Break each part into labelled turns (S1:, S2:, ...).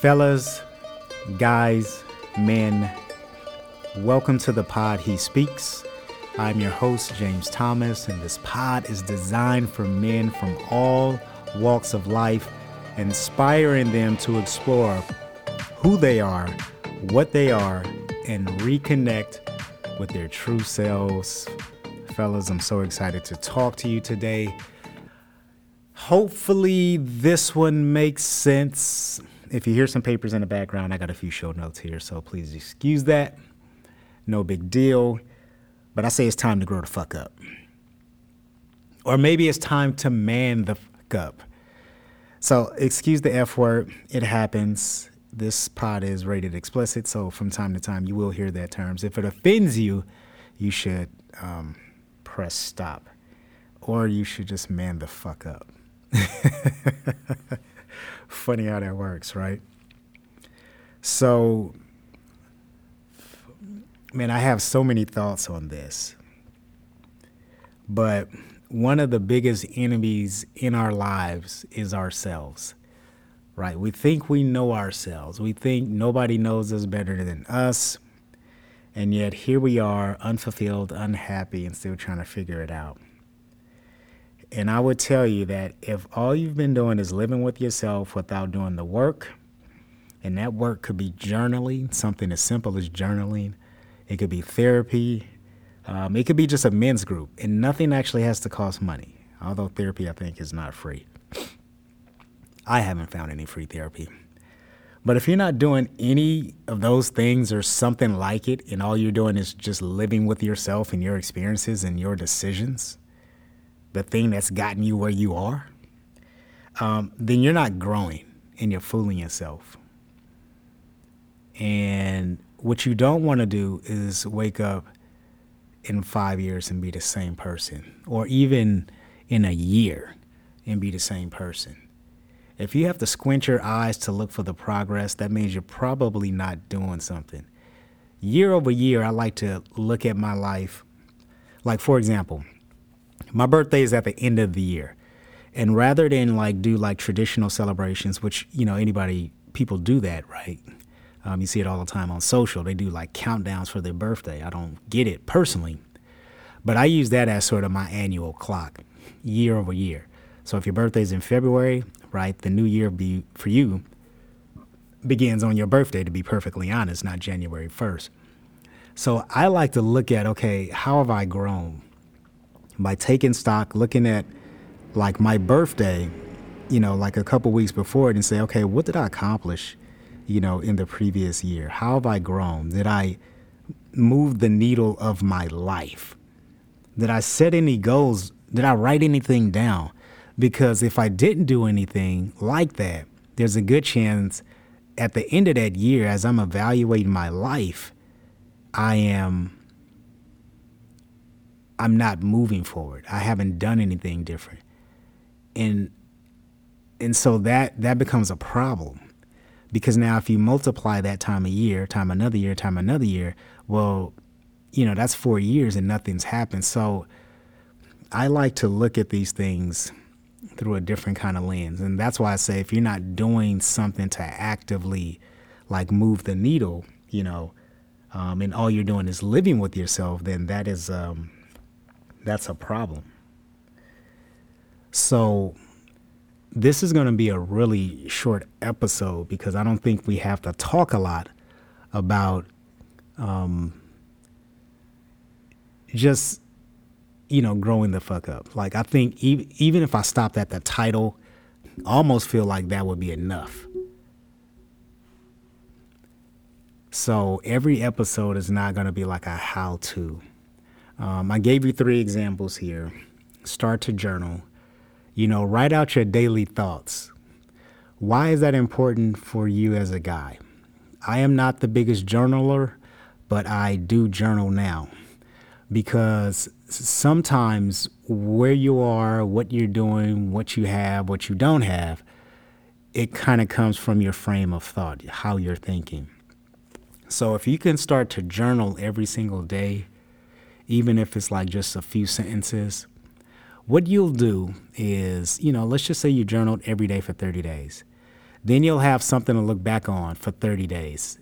S1: Fellas, guys, men, welcome to the pod He Speaks. I'm your host, James Thomas, and this pod is designed for men from all walks of life, inspiring them to explore who they are, what they are, and reconnect with their true selves. Fellas, I'm so excited to talk to you today. Hopefully, this one makes sense. If you hear some papers in the background, I got a few show notes here, so please excuse that. No big deal. But I say it's time to grow the fuck up. Or maybe it's time to man the fuck up. So, excuse the F word, it happens. This pod is rated explicit, so from time to time you will hear that terms. If it offends you, you should um, press stop. Or you should just man the fuck up. Funny how that works, right? So, man, I have so many thoughts on this. But one of the biggest enemies in our lives is ourselves right? We think we know ourselves. We think nobody knows us better than us. And yet here we are, unfulfilled, unhappy, and still trying to figure it out. And I would tell you that if all you've been doing is living with yourself without doing the work, and that work could be journaling, something as simple as journaling, it could be therapy, um, it could be just a men's group, and nothing actually has to cost money. Although therapy, I think, is not free. I haven't found any free therapy. But if you're not doing any of those things or something like it, and all you're doing is just living with yourself and your experiences and your decisions, the thing that's gotten you where you are, um, then you're not growing and you're fooling yourself. And what you don't want to do is wake up in five years and be the same person, or even in a year and be the same person if you have to squint your eyes to look for the progress, that means you're probably not doing something. Year over year, I like to look at my life. Like, for example, my birthday is at the end of the year. And rather than like do like traditional celebrations, which, you know, anybody, people do that, right? Um, you see it all the time on social. They do like countdowns for their birthday. I don't get it personally, but I use that as sort of my annual clock, year over year. So if your birthday is in February, right? The new year be for you begins on your birthday, to be perfectly honest, not January 1st. So I like to look at, okay, how have I grown? By taking stock, looking at like my birthday, you know, like a couple weeks before it and say, okay, what did I accomplish, you know, in the previous year? How have I grown? Did I move the needle of my life? Did I set any goals? Did I write anything down? Because if I didn't do anything like that, there's a good chance at the end of that year, as I'm evaluating my life, I am I'm not moving forward. I haven't done anything different. And and so that that becomes a problem. Because now if you multiply that time a year, time another year, time another year, well, you know, that's 4 years and nothing's happened. So I like to look at these things through a different kind of lens. And that's why I say if you're not doing something to actively like move the needle, you know, um, and all you're doing is living with yourself, then that is um, that's a problem. So this is going to be a really short episode because I don't think we have to talk a lot about um, just you know, growing the fuck up. Like I think even even if I stopped at the title, I almost feel like that would be enough. So every episode is not going to be like a how to. Um, I gave you three examples here. Start to journal. You know, write out your daily thoughts. Why is that important for you as a guy? I am not the biggest journaler, but I do journal now because sometimes where you are, what you're doing, what you have, what you don't have, it kind of comes from your frame of thought, how you're thinking. So if you can start to journal every single day, even if it's like just a few sentences, what you'll do is, you know, let's just say you journaled every day for 30 days. Then you'll have something to look back on for 30 days.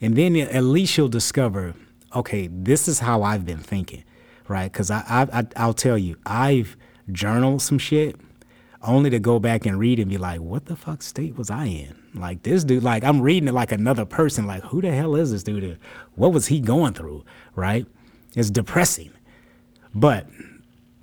S1: And then at least you'll discover, okay, this is how I've been thinking, right? Because I, I, I, I'll tell you, I've journaled some shit only to go back and read and be like, what the fuck state was I in? Like this dude, like I'm reading it like another person. Like who the hell is this dude? What was he going through? Right? It's depressing. But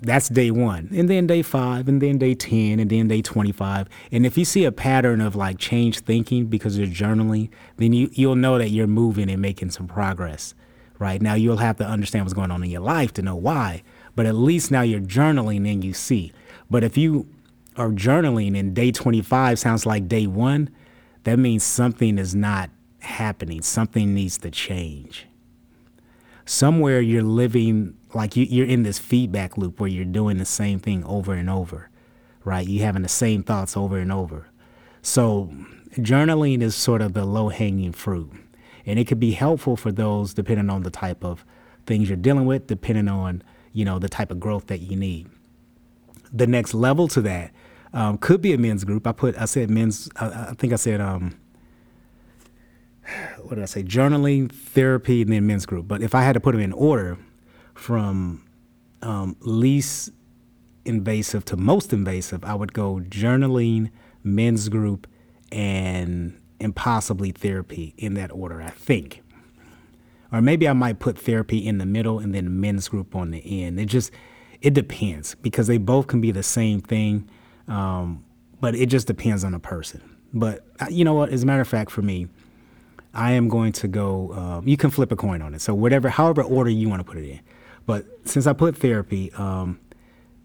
S1: that's day one. And then day five, and then day 10, and then day 25. And if you see a pattern of like change thinking because you're journaling, then you, you'll know that you're moving and making some progress. Right? Now you'll have to understand what's going on in your life to know why. But at least now you're journaling and you see. But if you are journaling and day 25 sounds like day one, that means something is not happening. Something needs to change. Somewhere you're living like you, are in this feedback loop where you're doing the same thing over and over, right? You're having the same thoughts over and over. So, journaling is sort of the low hanging fruit. And it could be helpful for those depending on the type of things you're dealing with, depending on, you know, the type of growth that you need. The next level to that um, could be a men's group. I put, I said men's, I, I think I said, um, what did I say? Journaling, therapy, and then men's group. But if I had to put them in order from um, least invasive to most invasive, I would go journaling, men's group, and and possibly therapy in that order, I think. Or maybe I might put therapy in the middle and then men's group on the end. It just it depends because they both can be the same thing, um, but it just depends on the person. But uh, you know what? As a matter of fact, for me, I am going to go. Um, you can flip a coin on it. So whatever, however order you want to put it in. But since I put therapy, um,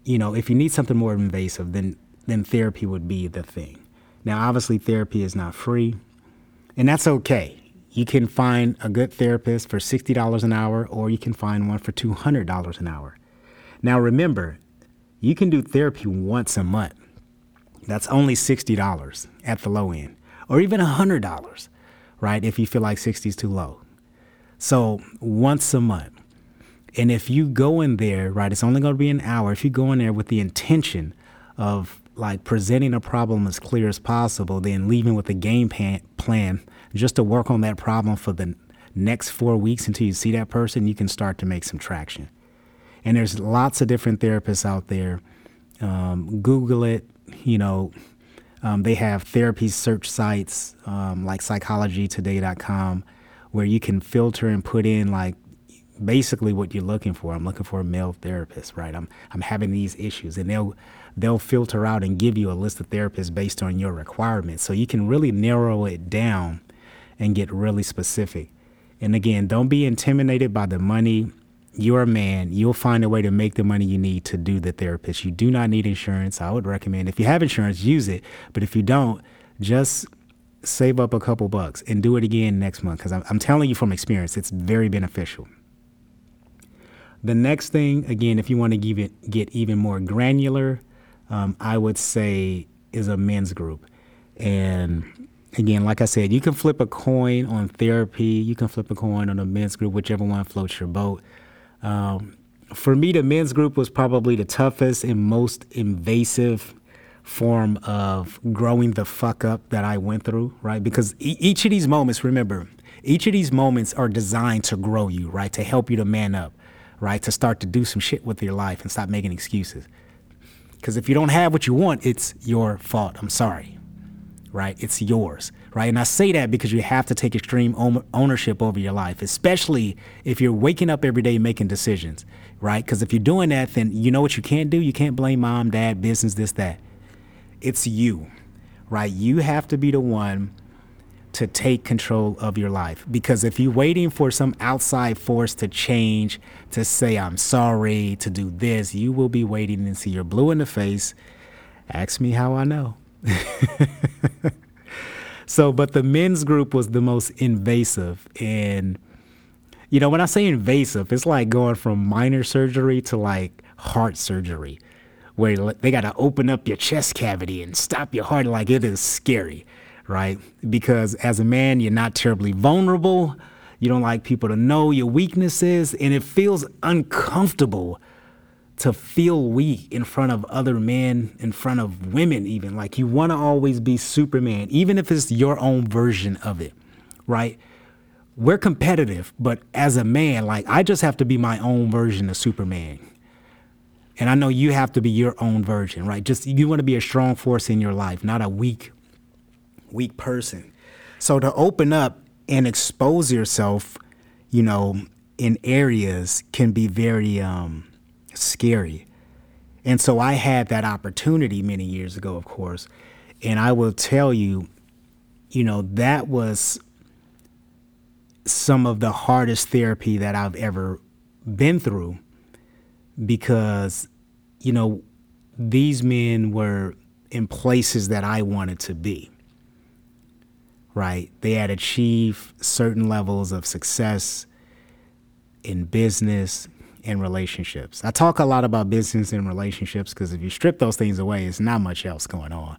S1: you know, if you need something more invasive, then then therapy would be the thing. Now, obviously, therapy is not free, and that's okay. You can find a good therapist for sixty dollars an hour, or you can find one for two hundred dollars an hour. Now, remember, you can do therapy once a month. That's only sixty dollars at the low end, or even hundred dollars, right? If you feel like sixty is too low. So once a month. And if you go in there, right, it's only going to be an hour. If you go in there with the intention of like presenting a problem as clear as possible, then leaving with a game plan just to work on that problem for the next four weeks until you see that person, you can start to make some traction. And there's lots of different therapists out there. Um, Google it, you know, um, they have therapy search sites um, like psychologytoday.com where you can filter and put in like basically what you're looking for. I'm looking for a male therapist, right? I'm I'm having these issues, and they'll they'll filter out and give you a list of therapists based on your requirements, so you can really narrow it down and get really specific. And again, don't be intimidated by the money. You're a man. You'll find a way to make the money you need to do the therapist. You do not need insurance. I would recommend if you have insurance, use it. But if you don't, just save up a couple bucks and do it again next month because I'm, I'm telling you from experience, it's very beneficial. The next thing, again, if you want to give it, get even more granular, um, I would say is a men's group. And again, like I said, you can flip a coin on therapy, you can flip a coin on a men's group, whichever one floats your boat. Um, for me, the men's group was probably the toughest and most invasive form of growing the fuck up that I went through, right? Because e- each of these moments, remember, each of these moments are designed to grow you, right? To help you to man up right? To start to do some shit with your life and stop making excuses. Because if you don't have what you want, it's your fault. I'm sorry, right? It's yours, right? And I say that because you have to take extreme ownership over your life, especially if you're waking up every day making decisions, right? Because if you're doing that, then you know what you can't do? You can't blame mom, dad, business, this, that. It's you, right? You have to be the one to take control of your life. Because if you're waiting for some outside force to change, to say, I'm sorry, to do this, you will be waiting until you're blue in the face. Ask me how I know. so, but the men's group was the most invasive. And, you know, when I say invasive, it's like going from minor surgery to like heart surgery, where they got to open up your chest cavity and stop your heart. Like it is scary right? Because as a man, you're not terribly vulnerable. You don't like people to know your weaknesses, and it feels uncomfortable to feel weak in front of other men, in front of women, even. Like you want to always be Superman, even if it's your own version of it, right? We're competitive, but as a man, like I just have to be my own version of Superman. And I know you have to be your own version, right? Just you want to be a strong force in your life, not a weak, weak person. So to open up and expose yourself, you know, in areas can be very um, scary. And so I had that opportunity many years ago, of course. And I will tell you, you know, that was some of the hardest therapy that I've ever been through because, you know, these men were in places that I wanted to be. Right? They had achieved certain levels of success in business, in relationships. I talk a lot about business and relationships because if you strip those things away, it's not much else going on,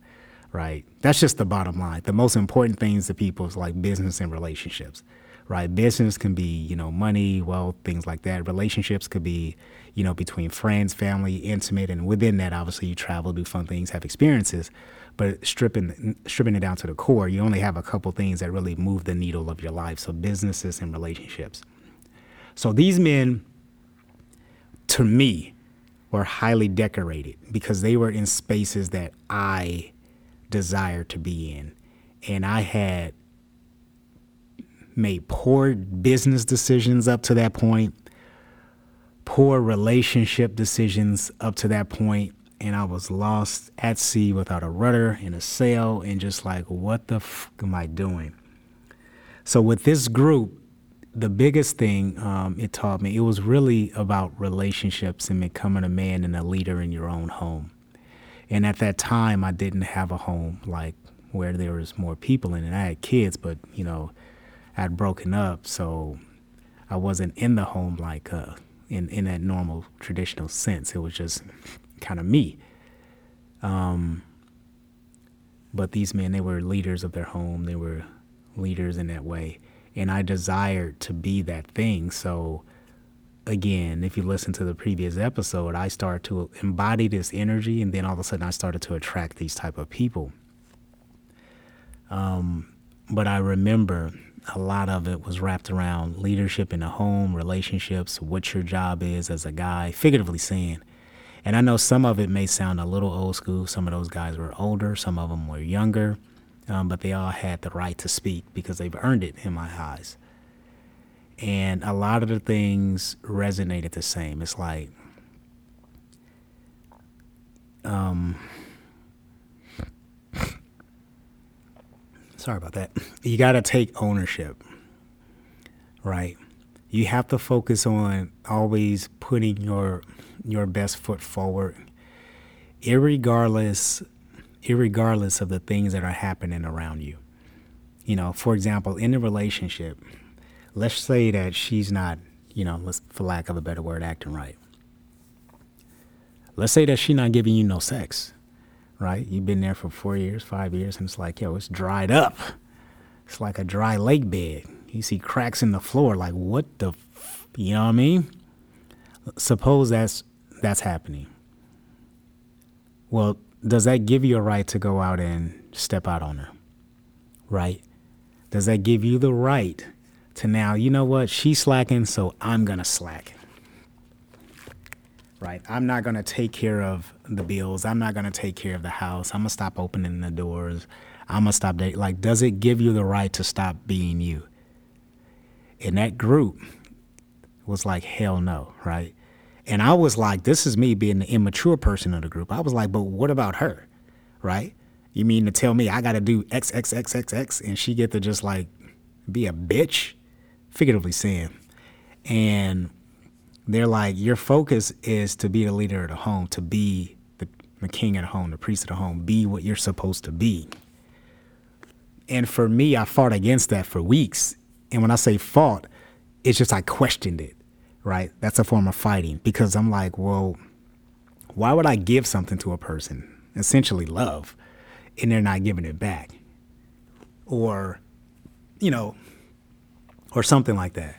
S1: right? That's just the bottom line. The most important things to people is like business and relationships, right? Business can be, you know, money, wealth, things like that. Relationships could be, you know, between friends, family, intimate, and within that, obviously, you travel, do fun things, have experiences. But stripping stripping it down to the core, you only have a couple things that really move the needle of your life. So businesses and relationships. So these men to me, were highly decorated because they were in spaces that I desired to be in. And I had made poor business decisions up to that point, poor relationship decisions up to that point, and I was lost at sea without a rudder and a sail and just like, what the f am I doing? So with this group, the biggest thing um, it taught me, it was really about relationships and becoming a man and a leader in your own home. And at that time, I didn't have a home like where there was more people in it. I had kids, but you know, I'd broken up, so I wasn't in the home like uh, in in that normal traditional sense. It was just kind of me. Um, but these men, they were leaders of their home. They were leaders in that way and I desired to be that thing. So again, if you listen to the previous episode, I started to embody this energy, and then all of a sudden, I started to attract these type of people. Um, but I remember a lot of it was wrapped around leadership in the home, relationships, what your job is as a guy, figuratively saying. And I know some of it may sound a little old school. Some of those guys were older, some of them were younger um, but they all had the right to speak because they've earned it in my eyes. And a lot of the things resonated the same. It's like, um, sorry about that. You got to take ownership, right? You have to focus on always putting your your best foot forward, irregardless of the things that are happening around you. You know, for example, in a relationship, let's say that she's not, you know, for lack of a better word, acting right. Let's say that she's not giving you no sex, right? You've been there for four years, five years, and it's like, yo, it's dried up. It's like a dry lake bed. You see cracks in the floor. Like, what the, f-? you know what I mean? Suppose that's that's happening. Well, does that give you a right to go out and step out on her? Right? Does that give you the right to now, you know what, she's slacking, so I'm going to slack? Right? I'm not going to take care of the bills. I'm not going to take care of the house. I'm going to stop opening the doors. I'm going to stop dating. Like, does it give you the right to stop being you? And that group was like, hell no, right? And I was like, this is me being the immature person of the group. I was like, but what about her? Right? You mean to tell me I got to do X, X, X, X, X, and she get to just like be a bitch? Figuratively saying. And they're like, your focus is to be the leader of the home, to be the, the king of the home, the priest of the home, be what you're supposed to be. And for me, I fought against that for weeks. And when I say fought, it's just I questioned it right? That's a form of fighting because I'm like, well, why would I give something to a person, essentially love, and they're not giving it back? Or, you know, or something like that.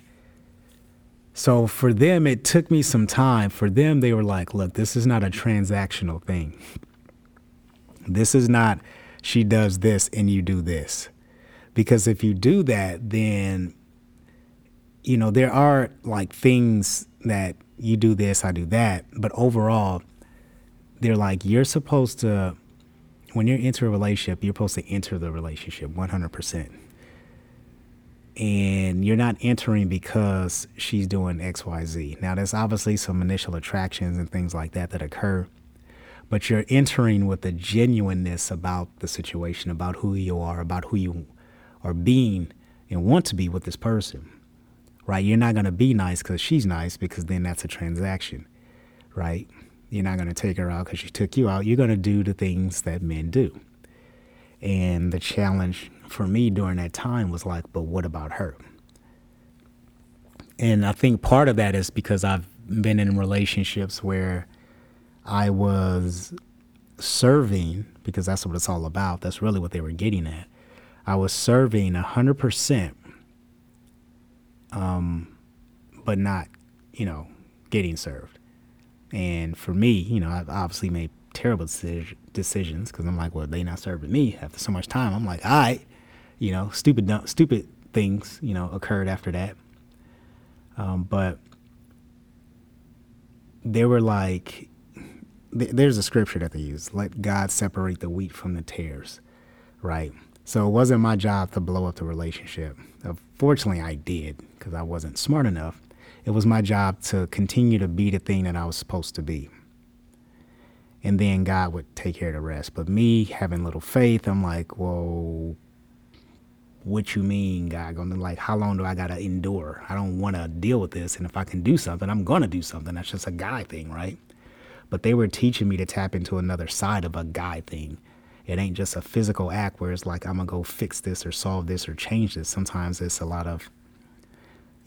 S1: So for them, it took me some time. For them, they were like, look, this is not a transactional thing. This is not, she does this and you do this. Because if you do that, then, you know, there are like things that you do this, I do that. But overall, they're like, you're supposed to, when you're into a relationship, you're supposed to enter the relationship 100%. And you're not entering because she's doing XYZ. Now, there's obviously some initial attractions and things like that that occur, but you're entering with a genuineness about the situation, about who you are, about who you are being and want to be with this person, right? You're not going to be nice because she's nice because then that's a transaction, right? You're not going to take her out because she took you out. You're going to do the things that men do. And the challenge for me during that time was like, but what about her? And I think part of that is because I've been in relationships where I was serving, because that's what it's all about. That's really what they were getting at. I was serving 100%, um, but not, you know, getting served. And for me, you know, I've obviously made terrible decisions because I'm like, well, they not serving me after so much time. I'm like, all right, you know, stupid, stupid things, you know, occurred after that. Um, but they were like, th- there's a scripture that they use, let God separate the wheat from the tares, right? So it wasn't my job to blow up the relationship. Fortunately, I did because I wasn't smart enough it was my job to continue to be the thing that I was supposed to be. And then God would take care of the rest. But me having little faith, I'm like, well, what you mean, God? Gonna like, how long do I gotta endure? I don't want to deal with this. And if I can do something, I'm gonna do something. That's just a guy thing, right? But they were teaching me to tap into another side of a guy thing. It ain't just a physical act where it's like I'm gonna go fix this or solve this or change this. Sometimes it's a lot of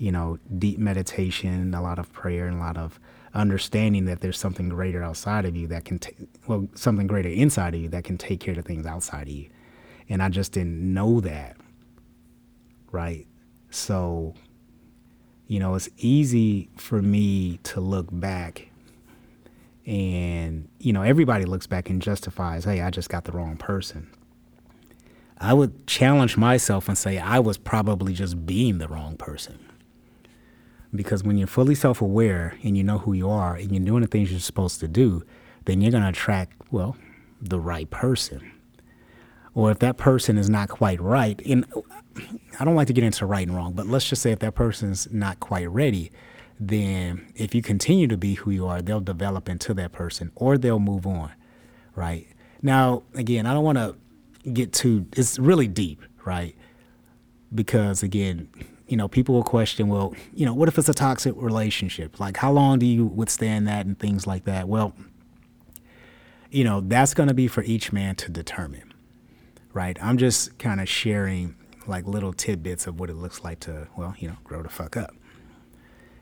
S1: you know, deep meditation, a lot of prayer, and a lot of understanding that there's something greater outside of you that can, take, well, something greater inside of you that can take care of things outside of you. And I just didn't know that, right? So, you know, it's easy for me to look back and, you know, everybody looks back and justifies, hey, I just got the wrong person. I would challenge myself and say I was probably just being the wrong person because when you're fully self aware and you know who you are and you're doing the things you're supposed to do, then you're going to attract, well, the right person. Or if that person is not quite right, and I don't like to get into right and wrong, but let's just say if that person's not quite ready, then if you continue to be who you are, they'll develop into that person or they'll move on, right? Now, again, I don't want to get too, it's really deep, right? Because again, you know, people will question, well, you know, what if it's a toxic relationship? Like, how long do you withstand that and things like that? Well, you know, that's going to be for each man to determine, right? I'm just kind of sharing like little tidbits of what it looks like to, well, you know, grow the fuck up.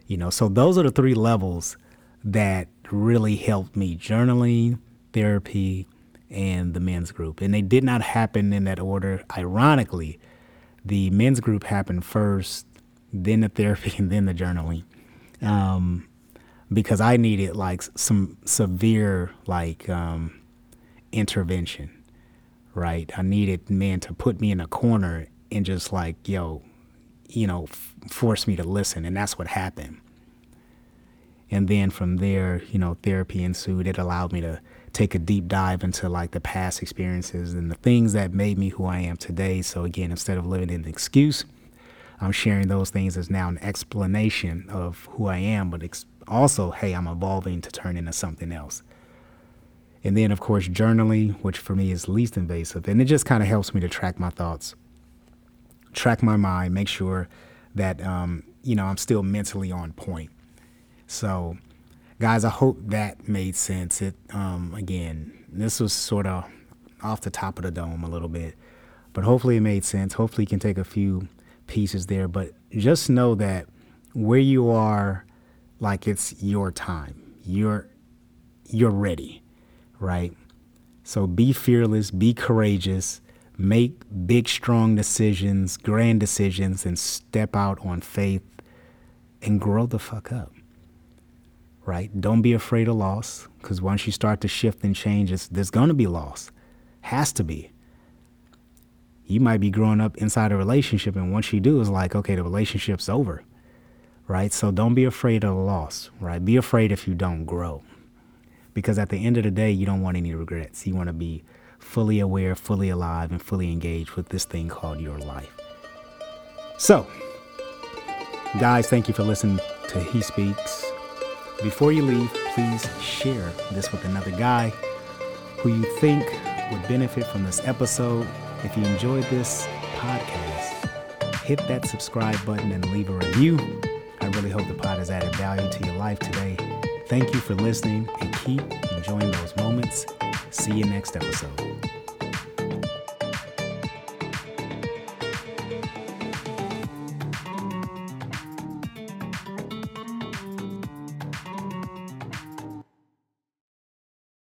S1: You know, so those are the three levels that really helped me journaling, therapy, and the men's group. And they did not happen in that order. Ironically, the men's group happened first, then the therapy, and then the journaling. Um, because I needed like some severe like um, intervention, right? I needed men to put me in a corner and just like, yo, you know, f- force me to listen, and that's what happened. And then from there, you know, therapy ensued. It allowed me to take a deep dive into like the past experiences and the things that made me who I am today. So again, instead of living in an excuse, I'm sharing those things as now an explanation of who I am, but ex- also, hey, I'm evolving to turn into something else. And then, of course, journaling, which for me is least invasive. And it just kind of helps me to track my thoughts, track my mind, make sure that, um, you know, I'm still mentally on point. So, guys, I hope that made sense. It um, again, this was sort of off the top of the dome a little bit, but hopefully it made sense. Hopefully you can take a few pieces there, but just know that where you are, like it's your time. You're you're ready, right? So be fearless, be courageous, make big, strong decisions, grand decisions, and step out on faith and grow the fuck up. Right? Don't be afraid of loss because once you start to shift and change, it's, there's going to be loss. Has to be. You might be growing up inside a relationship, and once you do, it's like, okay, the relationship's over. Right? So don't be afraid of loss. Right? Be afraid if you don't grow. Because at the end of the day, you don't want any regrets. You want to be fully aware, fully alive, and fully engaged with this thing called your life. So, guys, thank you for listening to He Speaks. Before you leave, please share this with another guy who you think would benefit from this episode. If you enjoyed this podcast, hit that subscribe button and leave a review. I really hope the pod has added value to your life today. Thank you for listening and keep enjoying those moments. See you next episode.